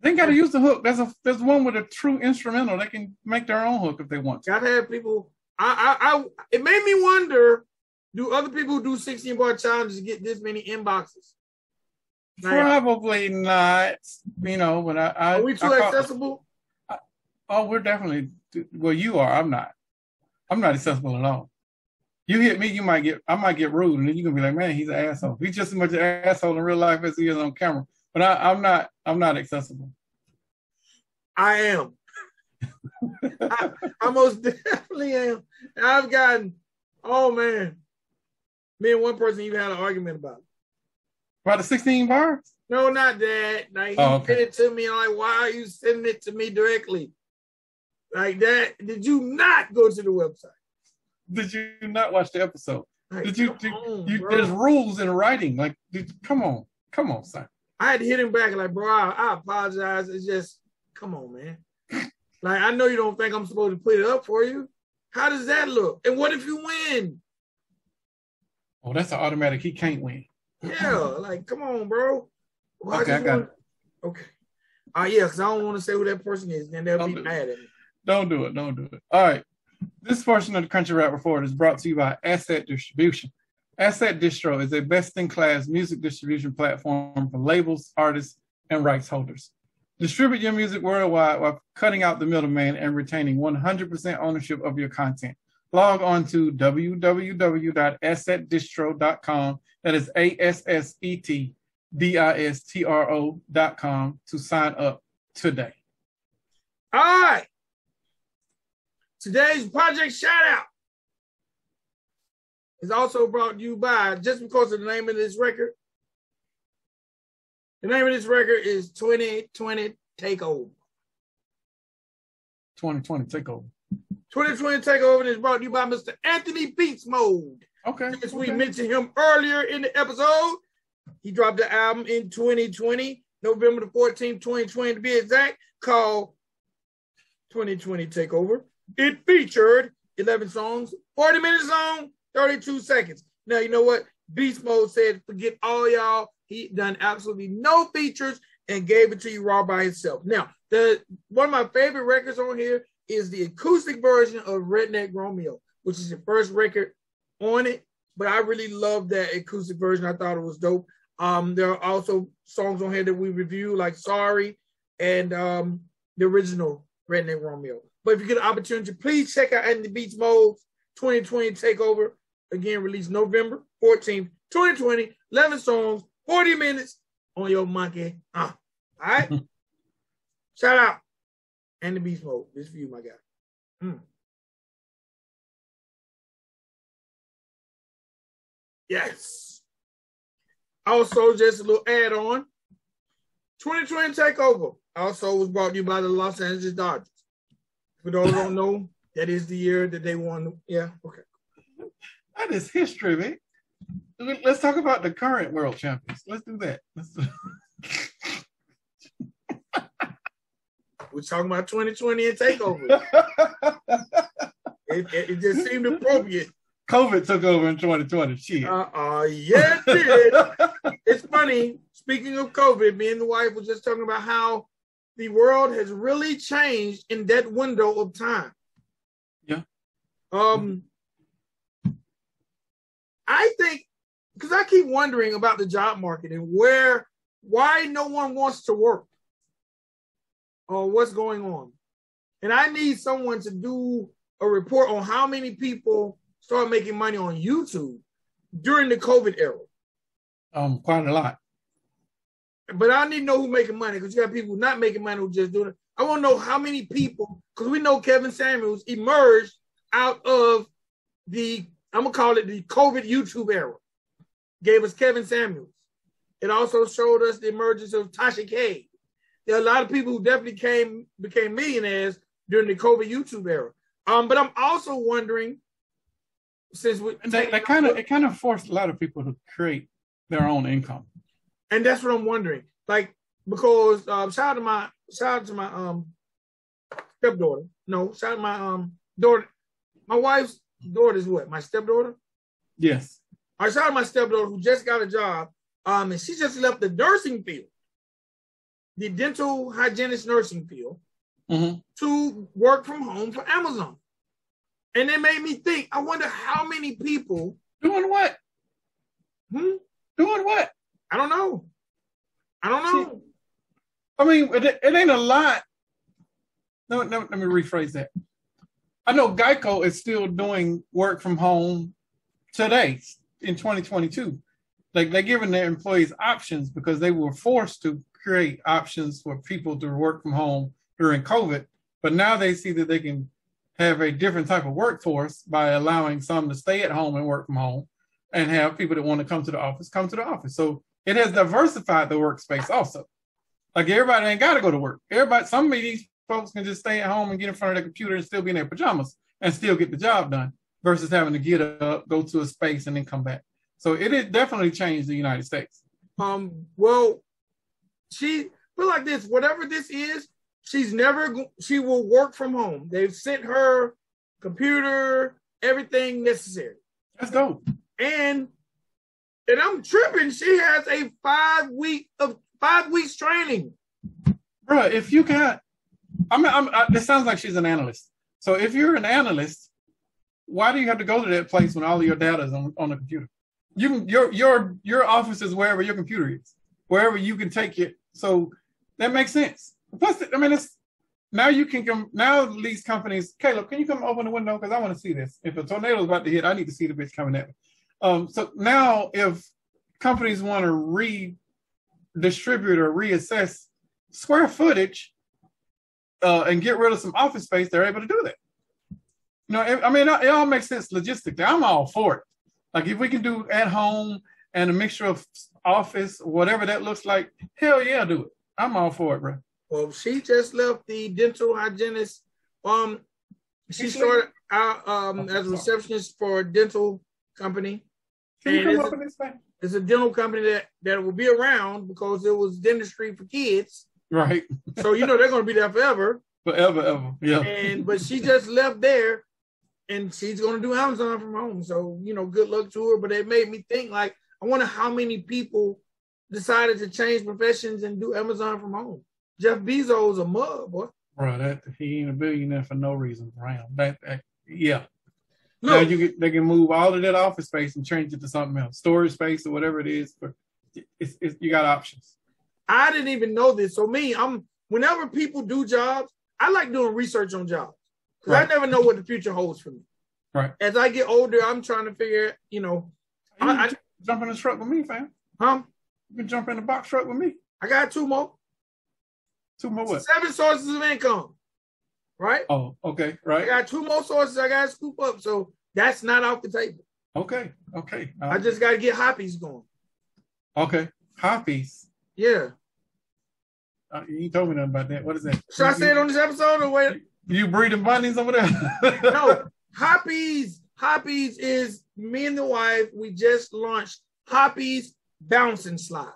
They got to use the hook. There's a there's one with a true instrumental. They can make their own hook if they want to. Gotta have people. I, I, I it made me wonder: Do other people who do 16 bar challenges get this many inboxes? Like, Probably not. You know, but I. I are we too I accessible? I, oh, we're definitely. Well, you are. I'm not. I'm not accessible at all. You hit me, you might get. I might get rude, and then you're gonna be like, "Man, he's an asshole." He's just as much an asshole in real life as he is on camera. But I, I'm not. I'm not accessible. I am. I, I, most definitely am. I've gotten, oh man, me and one person even had an argument about it. About the 16 bars? No, not that. Like he oh, okay. sent it to me. I'm like, why are you sending it to me directly? Like that. Did you not go to the website? Did you not watch the episode? Like, did you, did, on, you there's rules in writing. Like, did, come on. Come on, son. I had to hit him back like, bro, I, I apologize. It's just, come on, man. like, I know you don't think I'm supposed to put it up for you. How does that look? And what if you win? Oh, that's an automatic. He can't win. Yeah, like, come on, bro. Well, okay, I, I got want... it. Okay. Uh, yeah, because I don't want to say who that person is, then they'll don't be mad at me. Don't do it. Don't do it. All right. This portion of the Country Rap Report is brought to you by Asset Distribution. Asset Distro is a best-in-class music distribution platform for labels, artists, and rights holders. Distribute your music worldwide while cutting out the middleman and retaining 100% ownership of your content. Log on to www.assetdistro.com. That is A S S E T D I S T R O.com to sign up today. All right. Today's project shout out is also brought to you by, just because of the name of this record, the name of this record is 2020 Takeover. 2020 Takeover. 2020 Takeover is brought to you by Mr. Anthony Beast Mode. Okay. Since we mentioned him earlier in the episode, he dropped the album in 2020, November the 14th, 2020 to be exact, called 2020 Takeover. It featured 11 songs, 40 minutes long, 32 seconds. Now, you know what? Beast Mode said, forget all y'all. He done absolutely no features and gave it to you raw by himself. Now, the one of my favorite records on here is the acoustic version of Redneck Romeo, which is the first record on it. But I really love that acoustic version. I thought it was dope. Um, there are also songs on here that we review, like Sorry and um, the original Redneck Romeo. But if you get an opportunity, please check out Anthony Beast Mode's 2020 Takeover. Again, released November 14th, 2020. 11 songs, 40 minutes on your monkey. Uh, all right? Shout out. Anthony Beast Mode. This for you, my guy. Mm. Yes. Also, just a little add on 2020 Takeover also was brought to you by the Los Angeles Dodgers. For those who don't know, that is the year that they won. Yeah, okay. That is history, man. Let's talk about the current world champions. Let's do that. Let's do... We're talking about 2020 and takeover. it, it, it, just seemed appropriate. COVID took over in 2020. Shit. Uh, uh yeah, it did. it's funny. Speaking of COVID, me and the wife was just talking about how the world has really changed in that window of time. Yeah. Um, I think because I keep wondering about the job market and where, why no one wants to work or what's going on. And I need someone to do a report on how many people start making money on YouTube during the COVID era. Um, quite a lot. But I need to know who's making money because you got people not making money who just doing it. I want to know how many people, because we know Kevin Samuels emerged out of the, I'm gonna call it the COVID YouTube era. Gave us Kevin Samuels. It also showed us the emergence of Tasha K. There are a lot of people who definitely came became millionaires during the COVID YouTube era. Um, but I'm also wondering since we And they, they kind of it kind of forced a lot of people to create their own income. and that's what I'm wondering. Like because um, shout out to my shout out to my um stepdaughter. No, shout out to my um daughter. My wife's daughter is what? My stepdaughter. Yes. I out my stepdaughter who just got a job. Um, and she just left the nursing field, the dental hygienist nursing field, hmm to work from home for Amazon. And it made me think. I wonder how many people. Doing what? Hmm, Doing what? I don't know. I don't know. I mean, it, it ain't a lot. No, no, let me rephrase that. I know Geico is still doing work from home today in 2022. Like they're giving their employees options because they were forced to create options for people to work from home during COVID. But now they see that they can have a different type of workforce by allowing some to stay at home and work from home and have people that want to come to the office come to the office. So it has diversified the workspace also. Like everybody ain't got to go to work. Everybody, some these folks can just stay at home and get in front of their computer and still be in their pajamas and still get the job done versus having to get up, go to a space, and then come back. So it has definitely changed the United States. Um, well, she put like this: whatever this is, she's never. She will work from home. They've sent her computer, everything necessary, That's dope. and and I'm tripping. She has a five week of five weeks training. Bro, if you got, I mean, I'm, I, this sounds like she's an analyst. So if you're an analyst, why do you have to go to that place when all of your data is on, on the computer? You can your your your office is wherever your computer is, wherever you can take it. So that makes sense. Plus, I mean, it's now you can come. Now these companies, Caleb, can you come open the window because I want to see this. If a tornado is about to hit, I need to see the bitch coming at me. Um, so now, if companies want to redistribute or reassess square footage uh, and get rid of some office space, they're able to do that. You know, it- I mean, it all makes sense logistically. I'm all for it. Like if we can do at home and a mixture of office, whatever that looks like, hell yeah, do it. I'm all for it, bro. Well, she just left the dental hygienist. Um, she started out um as a receptionist for a dental company. Can you come it's- up in this thing? It's a dental company that that will be around because it was dentistry for kids. Right. So you know they're going to be there forever. Forever, ever. Yeah. And but she just left there, and she's going to do Amazon from home. So you know, good luck to her. But it made me think like I wonder how many people decided to change professions and do Amazon from home. Jeff Bezos a mug, boy. Bro, that he ain't a billionaire for no reason. Around that, that yeah. Now you get, they can move all of that office space and change it to something else, storage space or whatever it is. But it's, it's you got options. I didn't even know this. So me, I'm whenever people do jobs, I like doing research on jobs because Right. I never know what the future holds for me. Right. As I get older, I'm trying to figure, you know, You I- can I- jump in the truck with me, fam. huh? You can jump in the box truck with me. I got two more, Two more what? seven sources of income, right? Oh, okay, right. I got two more sources I got to scoop up, so that's not off the table. Okay, okay. Uh, I just got to get hoppies going. okay. Hobbies. Yeah. Uh, you told me nothing about that. What is that? Should I say it on this episode or wait? You breeding bunnies over there? No, Hoppies. Hoppies is me and the wife. We just launched Hoppies Bouncing Slide.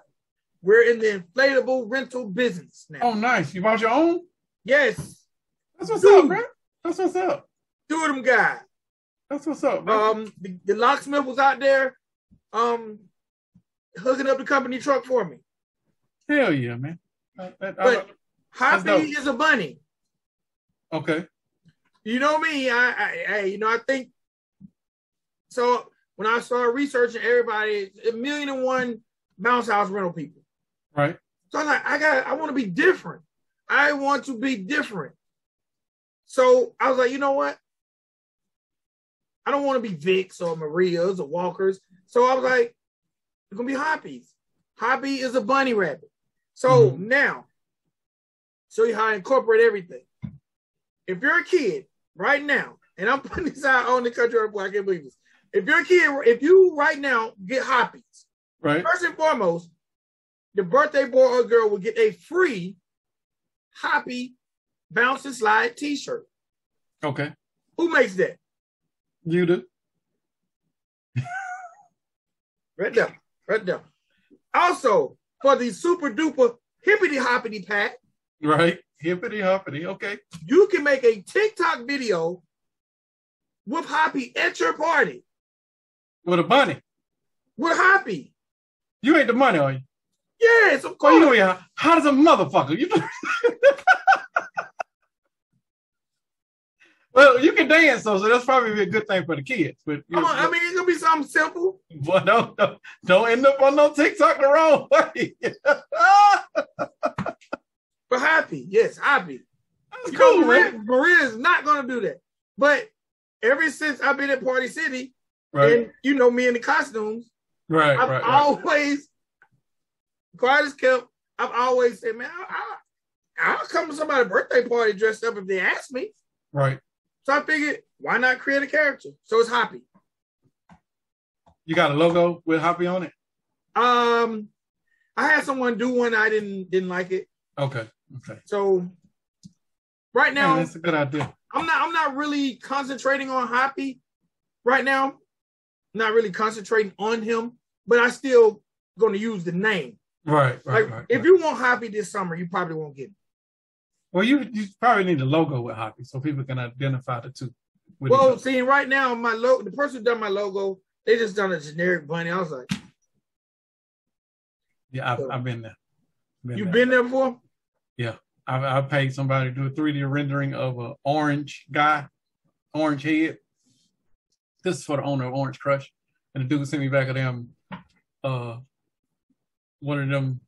We're in the inflatable rental business now. Oh, nice. You bought your own? Yes, That's what's Dude. up, bro. That's what's up. two of them guys. That's what's up, bro. Um, the, the locksmith was out there, um, hooking up the company truck for me. Hell yeah, man. I- But. Hoppy is a bunny. okay. You know me. I, I, I, you know, I think. So when I started researching, everybody a million and one bounce house rental people. Right. So I'm like, I got, I want to be different. I want to be different. So I was like, you know what? I don't want to be Vicks or Marias or Walkers. So I was like, it's gonna be Hoppies. Hoppy is a bunny rabbit. So Mhm. now, show you how I incorporate everything. If you're a kid right now, and I'm putting this out on the country report, I can't believe this. If you're a kid, if you right now get Hoppies, Right. First and foremost, the birthday boy or girl will get a free Hoppy Bounce and Slide t-shirt. Okay. Who makes that? You do. Right there. Right there. Also, for the super duper hippity hoppity pat, Right. Hippity hoppity. Okay. you can make a TikTok video with Hoppy at your party. With a bunny. With Hoppy. You ain't the money, are you? Yes, of course. you know yeah. How does a motherfucker? You Well, you can dance though, so that's probably a good thing for the kids. But Come on, I mean, it's gonna be something simple. But don't, don't don't end up on no TikTok the wrong way. But happy, yes, happy. That's You cool, know, Maria, man. Maria is not gonna do that. But ever since I've been at Party City, Right, and you know me in the costumes, right, I've right. always, quiet as kept, I've always said, man, I, I, I'll come to somebody's birthday party dressed up if they ask me. right. So I figured, why not create a character? So it's Hoppy. You got a logo with Hoppy on it. Um, I had someone do one, I didn't didn't like it. Okay, okay. So right Now now, that's a good idea. I'm not I'm not really concentrating on Hoppy right now. Not really concentrating on him, but I still going to use the name. Right, right, Like right. if right. you want Hoppy this summer, you probably won't get it. Well, you you probably need a logo with Hoppy so people can identify the two. Well, see, right now my logo, the person who done my logo, they just done a generic bunny. I was like, yeah, I've, I've been there. you there. been there before? Yeah, I, I paid somebody to do a 3D rendering of an orange guy, orange head. This is for the owner of Orange Crush. And the dude sent me back of them uh one of them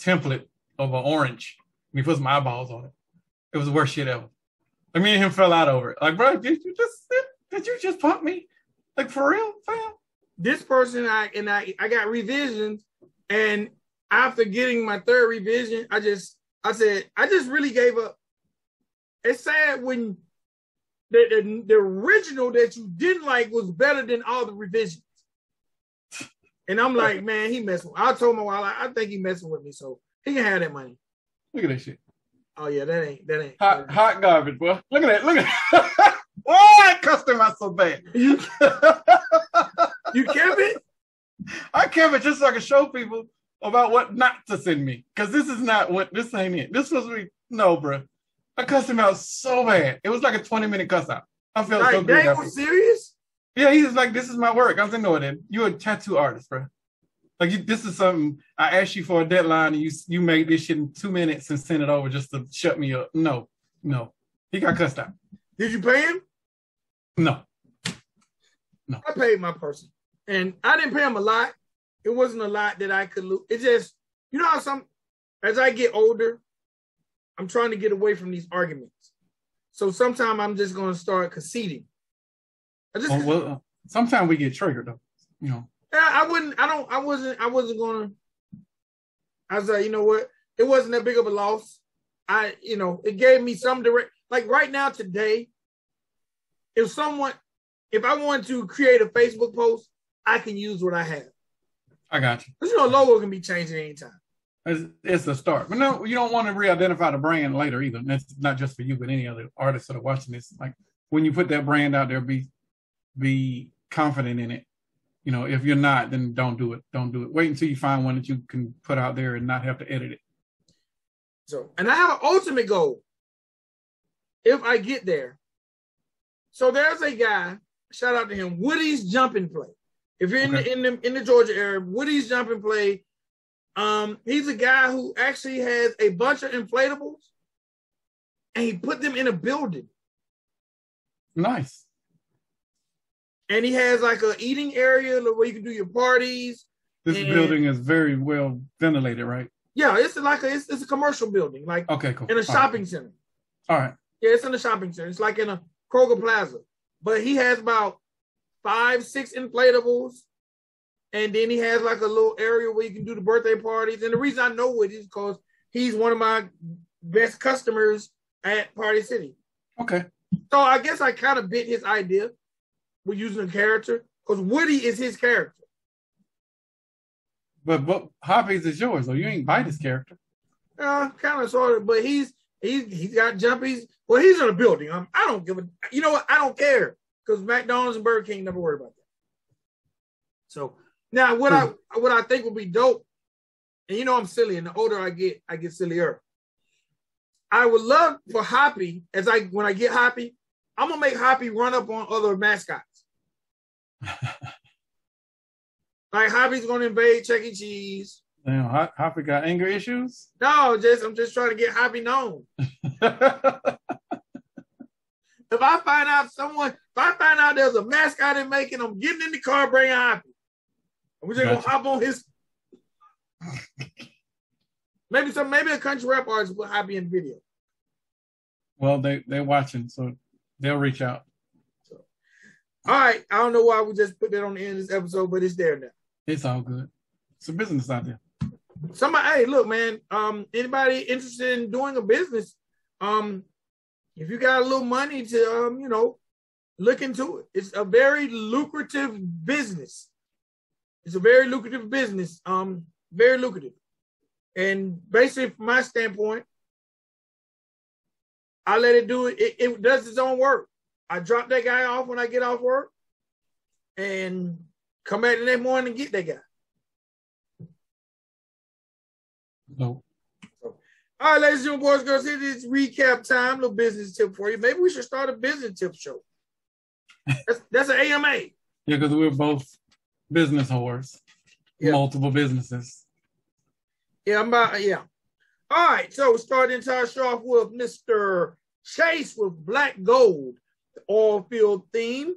template of an orange. And he put some eyeballs on it. It was the worst shit ever. Like me and him fell out over it. Like, bro, did you just did you just pump me? Like for real, fam? This person, I and I, I got revisions, and after getting my third revision, I just, I said, I just really gave up. It's sad when the, the, the original that you didn't like was better than all the revisions. And I'm like, man, he messing. I told while, I, I think he messing with me, so he can have that money. Look at that shit. Oh yeah, that ain't that ain't. Hot hot garbage, bro. Look at that. Look at that. oh, I cussed him out so bad. You you kept it? I kept it just so I can show people about what not to send me. Because this is not what this ain't it. This was me. No, bro. I cussed him out so bad. It was like a 20 minute cuss out. I felt so good. was serious? Yeah, he was like, "This is my work." I was like, "No, then you're a tattoo artist, bro. Like, you, this is something I asked you for a deadline, and you you made this shit in two minutes and sent it over just to shut me up. No, no, he got cussed out. Did you pay him? No, no. I paid my person, and I didn't pay him a lot. It wasn't a lot that I could lose. It just, you know how some, as I get older, I'm trying to get away from these arguments. So sometimes I'm just going to start conceding. I just, well, uh, sometimes we get triggered though. You know, I, I wouldn't, I don't, I wasn't, I wasn't going to. I was like, you know what? It wasn't that big of a loss. I, you know, it gave me some direct. Like right now, today, if someone, if I want to create a Facebook post, I can use what I have. I got you. Because you know, logo can be changed at any time. It's, it's a start, but no, you don't want to re-identify the brand later either. And that's not just for you, but any other artists that are watching this. Like when you put that brand out there, be be confident in it. You know, if you're not, then don't do it. Don't do it. Wait until you find one that you can put out there and not have to edit it. So, and I have an ultimate goal. If I get there, so there's a guy. Shout out to him, Woody's Jumping Play. If you're in Okay. the in the in the Georgia area, Woody's Jumping Play. Um, he's a guy who actually has a bunch of inflatables, and he put them in a building. Nice. And he has like a eating area where you can do your parties. This And- building is very well ventilated, right? Yeah, it's like a it's, it's a commercial building, like Okay, cool. in a All right. shopping center. All right. Yeah, it's in a shopping center. It's like in a Kroger Plaza. But he has about five, six inflatables. And then he has like a little area where you can do the birthday parties. And the reason I know it is because he's one of my best customers at Party City. Okay. So I guess I kind of bit his idea with using a character because Woody is his character. But but Hoppies is yours, though. You ain't by this character. Uh, kind of sort of, but he's he's he's got jumpies. Well, he's in a building. I'm, I don't give a. You know what? I don't care because McDonald's and Burger King never worry about that. So Now, what I what I think would be dope, and you know I'm silly, and the older I get, I get sillier. I would love for Hoppy, as I when I get Hoppy, I'm gonna make Hoppy run up on other mascots. Like Hoppy's gonna invade Chuck E. Cheese. Damn, Hoppy got anger issues? No, just I'm just trying to get Hoppy known. if I find out someone, if I find out there's a mascot in making, I'm getting in the car, bringing Hoppy. We're just gotcha. gonna hop on his. maybe some, maybe a country rap artist will Hoppy in video. Well, they they're watching, so they'll reach out. All right, I don't know why we just put that on the end of this episode, but it's there now. It's all good. It's a business out there. Somebody, hey, look, man. Um, anybody interested in doing a business? Um, if you got a little money to, um, you know, look into it. It's a very lucrative business. It's a very lucrative business. Um, very lucrative. And basically, from my standpoint, I let it do it. it. It does its own work. I drop that guy off when I get off work, and come back the next morning and get that guy. No. all right, ladies and boys, girls, it is recap time. Little business tip for you. Maybe we should start a business tip show. That's, that's an AMA. Yeah, because we're both business whores, yeah. multiple businesses. Yeah, I'm about yeah. All right, so we start the entire show off with Mr. Chase with Black Gold, the oil field theme.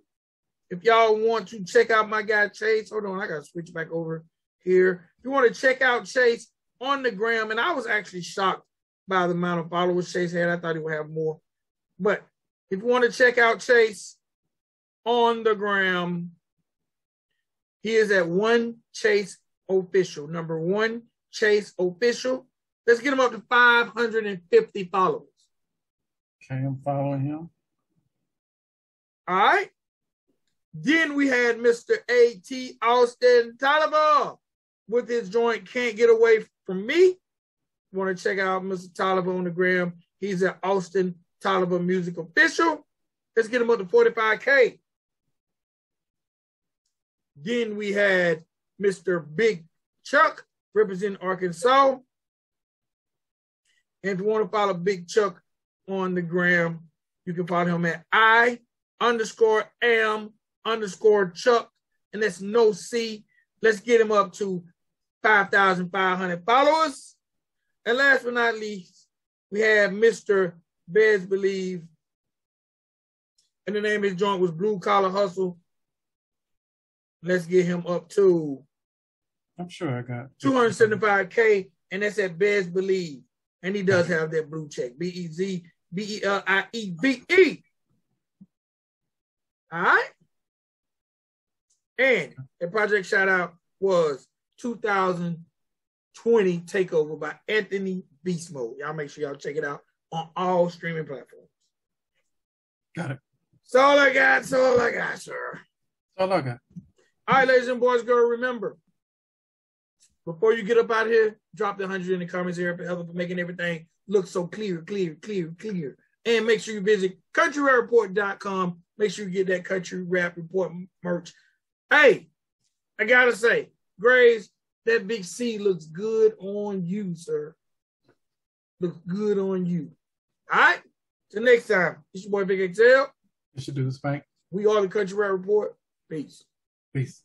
If y'all want to check out my guy Chase, hold on, I gotta switch back over here. If you want to check out Chase on the gram, and I was actually shocked by the amount of followers Chase had. I thought he would have more. But if you want to check out Chase on the gram, he is at one Chase official, number one Chase official. Let's get him up to 550 followers. Okay, I'm following him. All right. Then we had Mr. A.T. Austin Tolliver with his joint Can't Get Away From Me. Want to check out Mr. Tolliver on the gram. He's at Austin Tolliver Music Official. Let's get him up to 45K. Then we had Mr. Big Chuck representing Arkansas. And if you want to follow Big Chuck on the gram, you can follow him at I underscore am underscore Chuck. And that's no C. Let's get him up to 5,500 followers. And last but not least, we have Mr. Bez Believe. And the name of his joint was Blue Collar Hustle. Let's get him up to I'm sure I got 275K, and that's at Bez Believe. And he does have that blue check. B E Z B E L I E B E. All right. And the project shout out was 2020 Takeover by Anthony Beast Mode. Y'all make sure y'all check it out on all streaming platforms. Got it. That's all I got. That's all I got, sir. That's all I got. All right, ladies and boys, girl, remember, before you get up out here, drop the 100 in the comments here for help for making everything look so clear, clear, clear, clear. And make sure you visit countryrappreport.com. Make sure you get that Country Rap Report merch. Hey, I gotta say, Graves, that big C looks good on you, sir. Looks good on you. All right. Till next time, it's your boy Big Excel. You should do this, Spank. We are the Country Rap Report. Peace. Peace.